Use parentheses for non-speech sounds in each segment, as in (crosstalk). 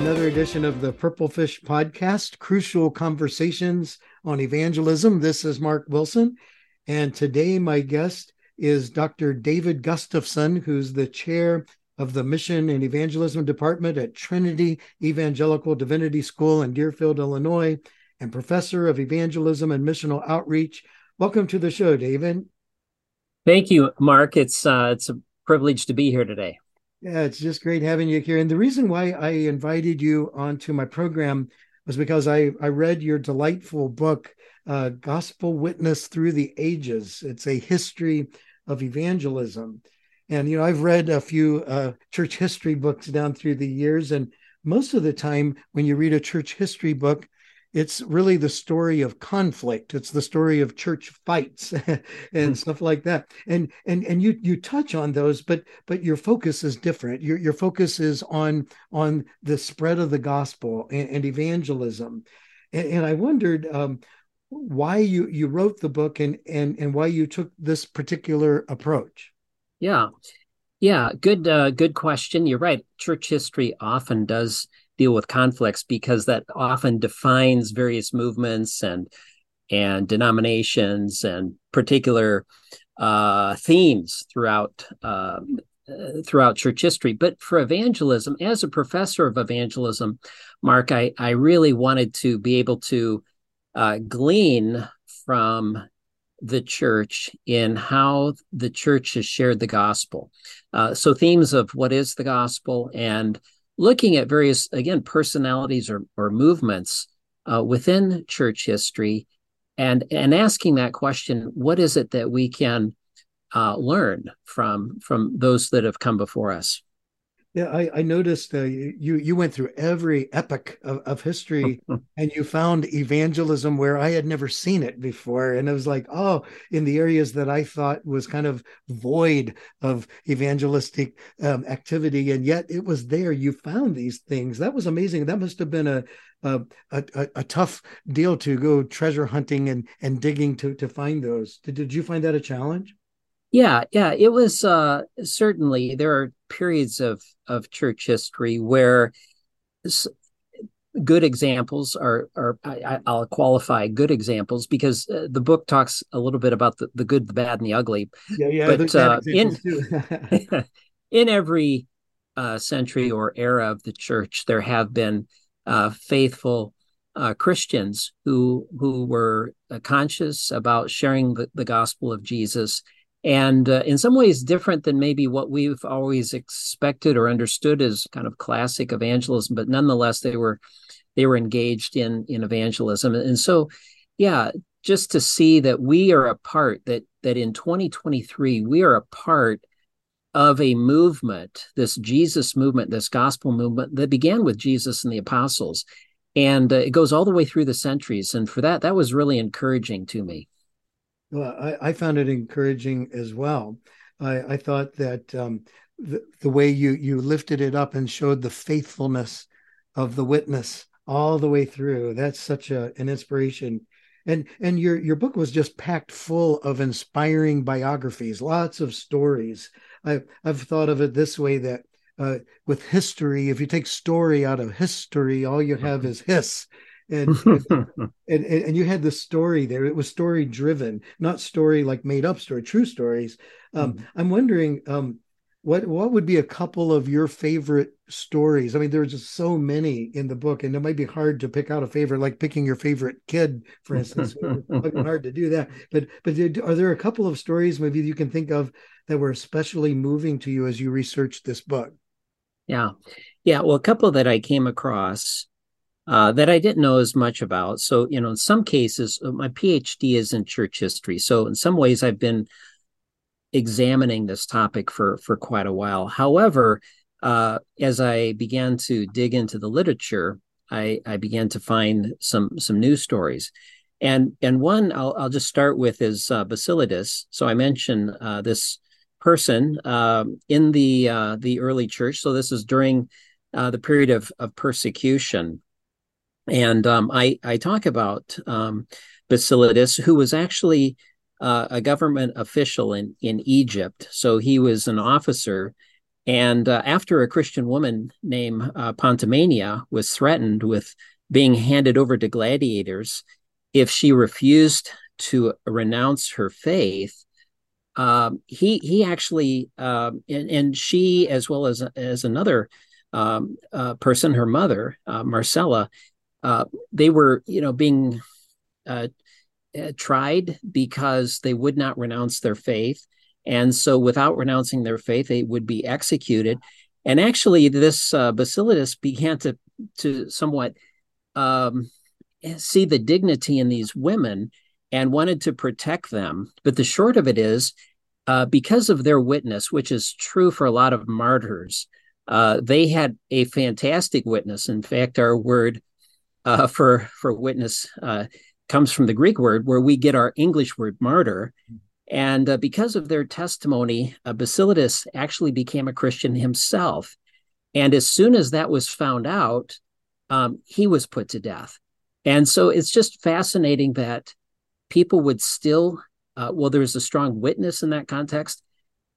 Another edition of the Purple Fish Podcast, Crucial Conversations on Evangelism. This is Mark Wilson, and today my guest is Dr. David Gustafson, who's the chair of the Mission and Evangelism Department at Trinity Evangelical Divinity School in Deerfield, Illinois, and professor of evangelism and missional outreach. Welcome to the show, David. Thank you, Mark. It's uh, it's a privilege to be here today. Yeah, it's just great having you here. And the reason why I invited you onto my program was because I, I read your delightful book, uh, Gospel Witness Through the Ages. It's a history of evangelism. And, you know, I've read a few uh, church history books down through the years. And most of the time, when you read a church history book, it's really the story of conflict. It's the story of church fights (laughs) and hmm. stuff like that. And and and you you touch on those but but your focus is different. Your your focus is on on the spread of the gospel and, and evangelism. And, and, i wondered um, why you you wrote the book and and and why you took this particular approach. Yeah. Yeah good uh, good question. You're right. Church history often does deal with conflicts because that often defines various movements and and denominations and particular uh, themes throughout uh, throughout church history. But for evangelism, as a professor of evangelism, Mark, I, I really wanted to be able to uh, glean from the church in how the church has shared the gospel. Uh, so themes of what is the gospel and looking at various, again, personalities or, or movements uh, within church history and, and asking that question what is it that we can uh, learn from, from those that have come before us? Yeah, I, I noticed uh, you you went through every epoch of, of history, (laughs) and you found evangelism where I had never seen it before, and it was like, oh, in the areas that I thought was kind of void of evangelistic um, activity, and yet it was there. You found these things. That was amazing. That must have been a a, a, a tough deal to go treasure hunting and and digging to to find those. Did, did you find that a challenge? Yeah, yeah, it was uh, certainly there are periods of of church history where good examples are are I, will qualify good examples because uh, the book talks a little bit about the, the good, the bad, and the ugly. Yeah, yeah. But uh, in (laughs) (laughs) in every uh, century or era of the church, there have been uh, faithful uh, Christians who who were uh, conscious about sharing the, the gospel of Jesus and uh, in some ways different than maybe what we've always expected or understood as kind of classic evangelism but nonetheless they were they were engaged in in evangelism. And so yeah just to see that we are a part that that in 2023 we are a part of a movement this jesus movement this gospel movement that began with jesus and the apostles. And uh, it goes all the way through the centuries. And for that that was really encouraging to me I, I found it encouraging as well. I, I thought that um, the, the way you you lifted it up and showed the faithfulness of the witness all the way through. That's such a, an inspiration. And and your your book was just packed full of inspiring biographies, lots of stories. I, I've thought of it this way that uh, with history, if you take story out of history, all you have is hiss (laughs) and, and, and you had the story there. It was story driven not story like made up story true stories. Um, mm-hmm. i'm wondering um, what what would be a couple of your favorite stories? I mean there's just so many in the book and it might be hard to pick out a favorite like picking your favorite kid for instance. It's hard to do that. But but are there a couple of stories maybe you can think of that were especially moving to you as you researched this book? Yeah. Yeah. Well a couple that i came across uh, that I didn't know as much about. So, you know, in some cases, uh, my PhD is in church history. So, in some ways, I've been examining this topic for for quite a while. However, uh, as I began to dig into the literature, I, I began to find some some news stories. And and one I'll, I'll just start with is uh, Basilides. So I mentioned uh, this person uh, in the uh, the early church. So this is during uh, the period of of persecution and um, I, I talk about um, Basilides, who was actually uh, a government official in, in Egypt. So he was an officer And uh, after a Christian woman named uh, Potamiaena was threatened with being handed over to gladiators if she refused to renounce her faith, um, he he actually um, and, and, she as well as as another um, uh, person, her mother uh, Marcella, uh, they were you know being uh, uh, tried because they would not renounce their faith, and so without renouncing their faith, they would be executed. And actually, this uh, Basilides began to to somewhat um, see the dignity in these women and wanted to protect them. But the short of it is, uh, because of their witness, which is true for a lot of martyrs, uh, they had a fantastic witness. In fact, our word uh, for for witness uh, comes from the Greek word, where we get our English word martyr. And uh, because of their testimony, uh, Basilides actually became a Christian himself. And as soon as that was found out, um, he was put to death. And so it's just fascinating that people would still, uh, well, there's a strong witness in that context.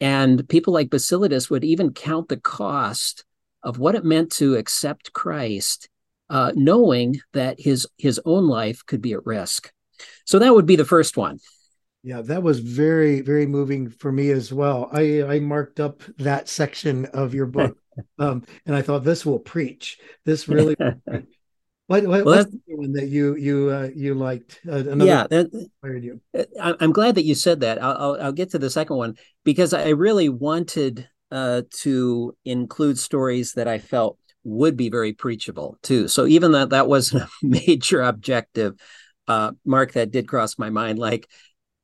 And people like Basilides would even count the cost of what it meant to accept Christ, uh, knowing that his his own life could be at risk. So that would be the first one. Yeah, that was very very moving for me as well. I I marked up that section of your book, (laughs) um, and I thought this will preach. This really (laughs) What, what well, what's the one that you you uh, you liked? Uh, yeah, that, inspired you. Uh, I'm glad that you said that. I'll, I'll, I'll get to the second one because I really wanted uh, to include stories that I felt would be very preachable too. So even that that wasn't a (laughs) major objective, uh, Mark, that did cross my mind. Like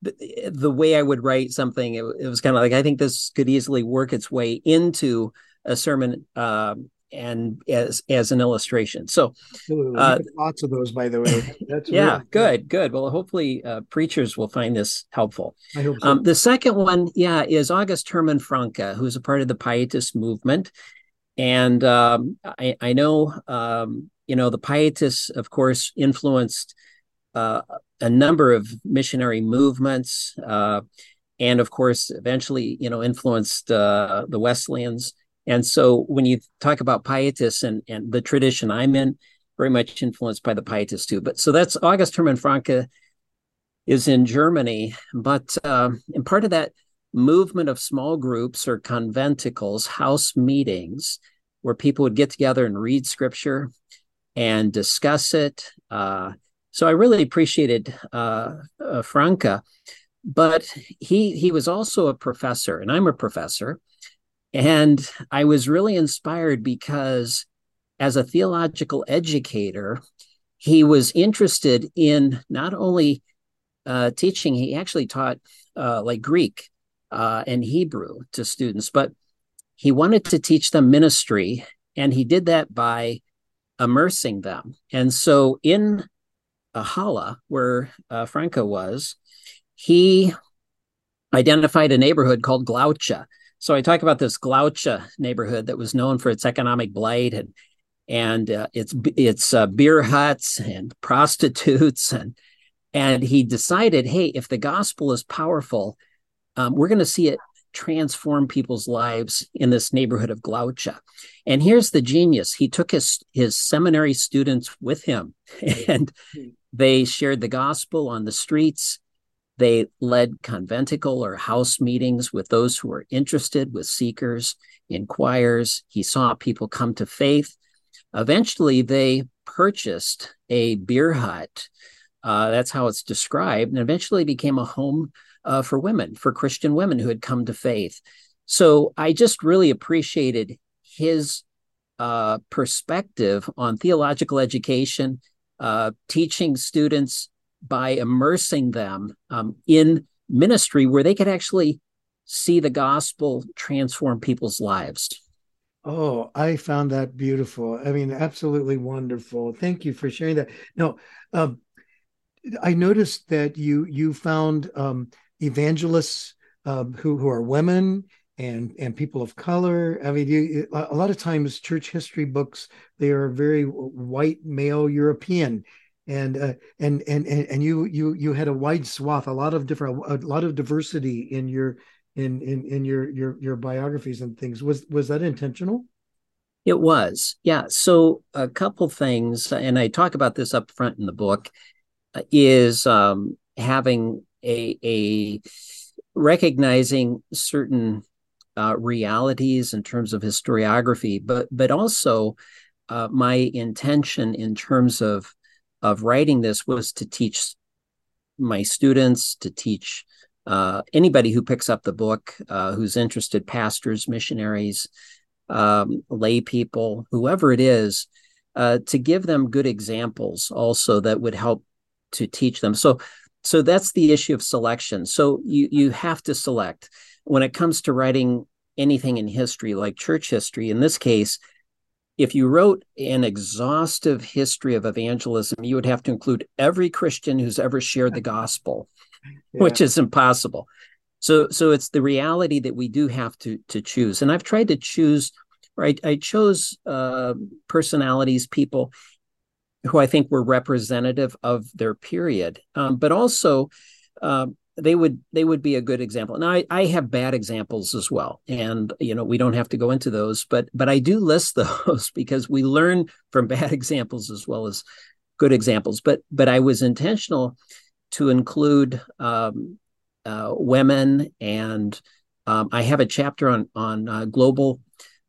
the, the way I would write something, it, it was kind of like I think this could easily work its way into a sermon um, and as as an illustration. So uh, lots of those, by the way. (laughs) That's yeah, really good, good. Well, hopefully, uh, preachers will find this helpful. I hope so. Um, the second one, yeah, is August Hermann Francke, who's a part of the Pietist movement, and um, I, I, know, um, you know, the Pietists, of course, influenced uh, a number of missionary movements. Uh, and of course, eventually, you know, influenced uh, the Wesleyans and so when you talk about pietists and, and the tradition I'm in, very much influenced by the pietists too. But so that's August Hermann Francke is in Germany. But uh, and part of that movement of small groups or conventicles, house meetings, where people would get together and read scripture and discuss it. Uh, so I really appreciated uh, uh, Francke, but he he was also a professor, and I'm a professor. And I was really inspired because as a theological educator, he was interested in not only uh, teaching, he actually taught uh, like Greek uh, and Hebrew to students, but he wanted to teach them ministry. And he did that by immersing them. And so in Ahala, where uh, Francke was, he identified a neighborhood called Glaucha so I talk about this Glaucha neighborhood that was known for its economic blight and and uh, it's it's uh, beer huts and prostitutes (laughs) and and he decided, hey, if the gospel is powerful, um, we're going to see it transform people's lives in this neighborhood of Glaucha. And here's the genius: he took his his seminary students with him, (laughs) and they shared the gospel on the streets. They led conventicle or house meetings with those who were interested, with seekers, inquires. He saw people come to faith. Eventually, they purchased a beer hut. Uh, that's how it's described, and eventually became a home uh, for women, for Christian women who had come to faith. So I just really appreciated his uh, perspective on theological education, uh, teaching students by immersing them um, in ministry where they could actually see the gospel transform people's lives. Oh, I found that beautiful. I mean, absolutely wonderful. Thank you for sharing that. Now, um, I noticed that you you found um, evangelists um, who who are women and and people of color. I mean, you, a lot of times church history books they are very white male European, and uh, and and and you you you had a wide swath, a lot of different, a lot of diversity in your in in in your your your biographies and things. Was was that intentional? It was, yeah. So a couple things, and I talk about this up front in the book, uh, is um, having a a recognizing certain uh, realities in terms of historiography, but but also uh, my intention in terms of of writing this was to teach my students, to teach uh, anybody who picks up the book, uh, who's interested, pastors, missionaries, um, lay people, whoever it is, uh, to give them good examples also that would help to teach them. So, so that's the issue of selection. So you you have to select when it comes to writing anything in history, like church history. In this case, if you wrote an exhaustive history of evangelism, you would have to include every Christian who's ever shared the (laughs) gospel, yeah. which is impossible. So, so it's the reality that we do have to to choose. And I've tried to choose. Right, I chose uh, personalities, people who I think were representative of their period, um, but also um, they would they would be a good example. Now I, I have bad examples as well, and you know we don't have to go into those, but but I do list (laughs) those because we learn from bad (laughs) examples as well as good examples. But but I was intentional to include um, uh, women, and um, I have a chapter on on uh, global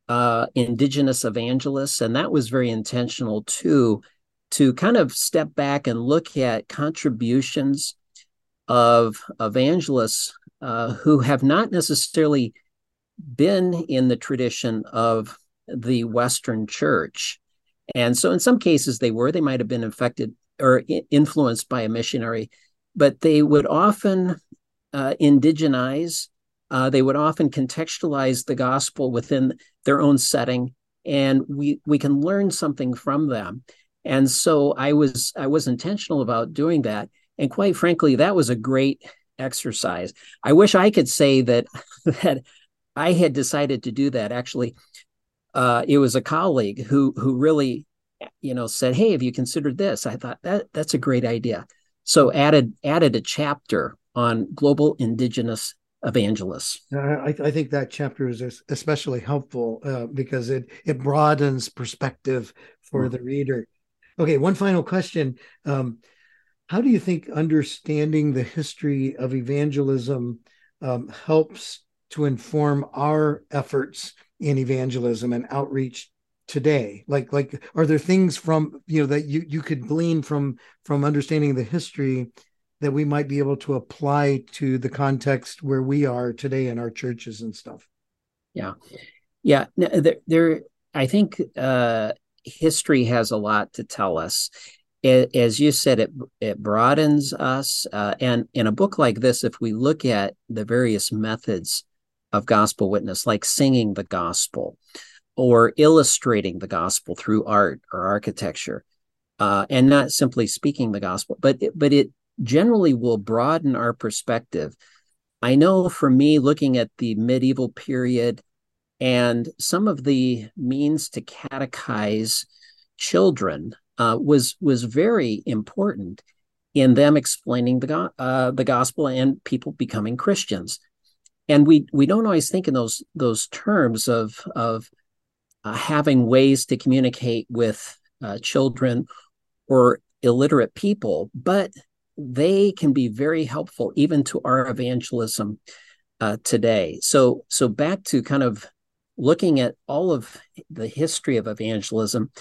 uh, indigenous evangelists, and that was very intentional too, to kind of step back and look at contributions of evangelists uh, who have not necessarily been in the tradition of the Western church. And so, in some cases, they were, they might have been infected or influenced by a missionary, but they would often uh, indigenize, uh, they would often contextualize the gospel within their own setting. And we, we can learn something from them. And so I was I was intentional about doing that. And quite frankly, that was a great exercise. I wish I could say that (laughs) that I had decided to do that. Actually, uh, it was a colleague who who really, you know, said, "Hey, have you considered this?" I thought that that's a great idea. So added added a chapter on global indigenous evangelists. I, I, think that chapter is especially helpful uh, because it it broadens perspective for mm. the reader. Okay, one final question. Um, how do you think understanding the history of evangelism um, helps to inform our efforts in evangelism and outreach today? Like like are there things from you know that you you could glean from from understanding the history that we might be able to apply to the context where we are today in our churches and stuff? Yeah. Yeah there, there i think uh history has a lot to tell us it, as you said, it it broadens us. Uh, and in a book like this, if we look at the various methods of gospel witness, like singing the gospel or illustrating the gospel through art or architecture, uh, and not simply speaking the gospel, but it, but it generally will broaden our perspective. I know for me, looking at the medieval period and some of the means to catechize children uh, was was very important in them explaining the go- uh, the gospel and people becoming Christians. And we we don't always think in those those terms of of uh, having ways to communicate with uh, children or illiterate people, but they can be very helpful even to our evangelism uh, today. So so back to kind of looking at all of the history of evangelism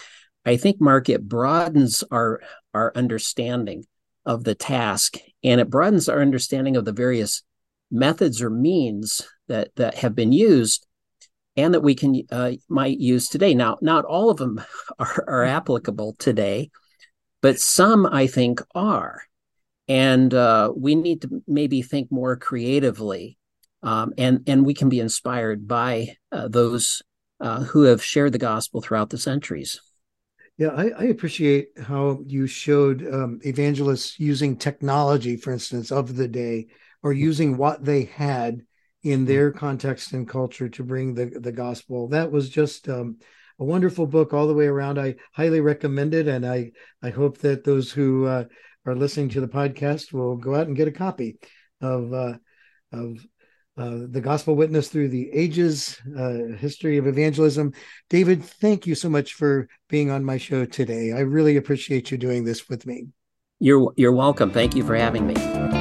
I think, Mark, it broadens our our understanding of the task, and it broadens our understanding of the various methods or means that that have been used, and that we can uh, might use today. Now, not all of them (laughs) are, are applicable today, but some I think are, and uh, we need to maybe think more creatively, um, and and we can be inspired by uh, those uh, who have shared the gospel throughout the centuries. Yeah, I, I, appreciate how you showed um, evangelists using technology, for instance, of the day, or using what they had in mm-hmm. their context and culture to bring the, the gospel. That was just um, a wonderful book all the way around. I highly recommend it, and I I hope that those who uh, are listening to the podcast will go out and get a copy of uh, of uh, the gospel witness through the ages, uh, history of evangelism. David, thank you so much for being on my show today. I really appreciate you doing this with me. You're you're welcome. Thank you for having me.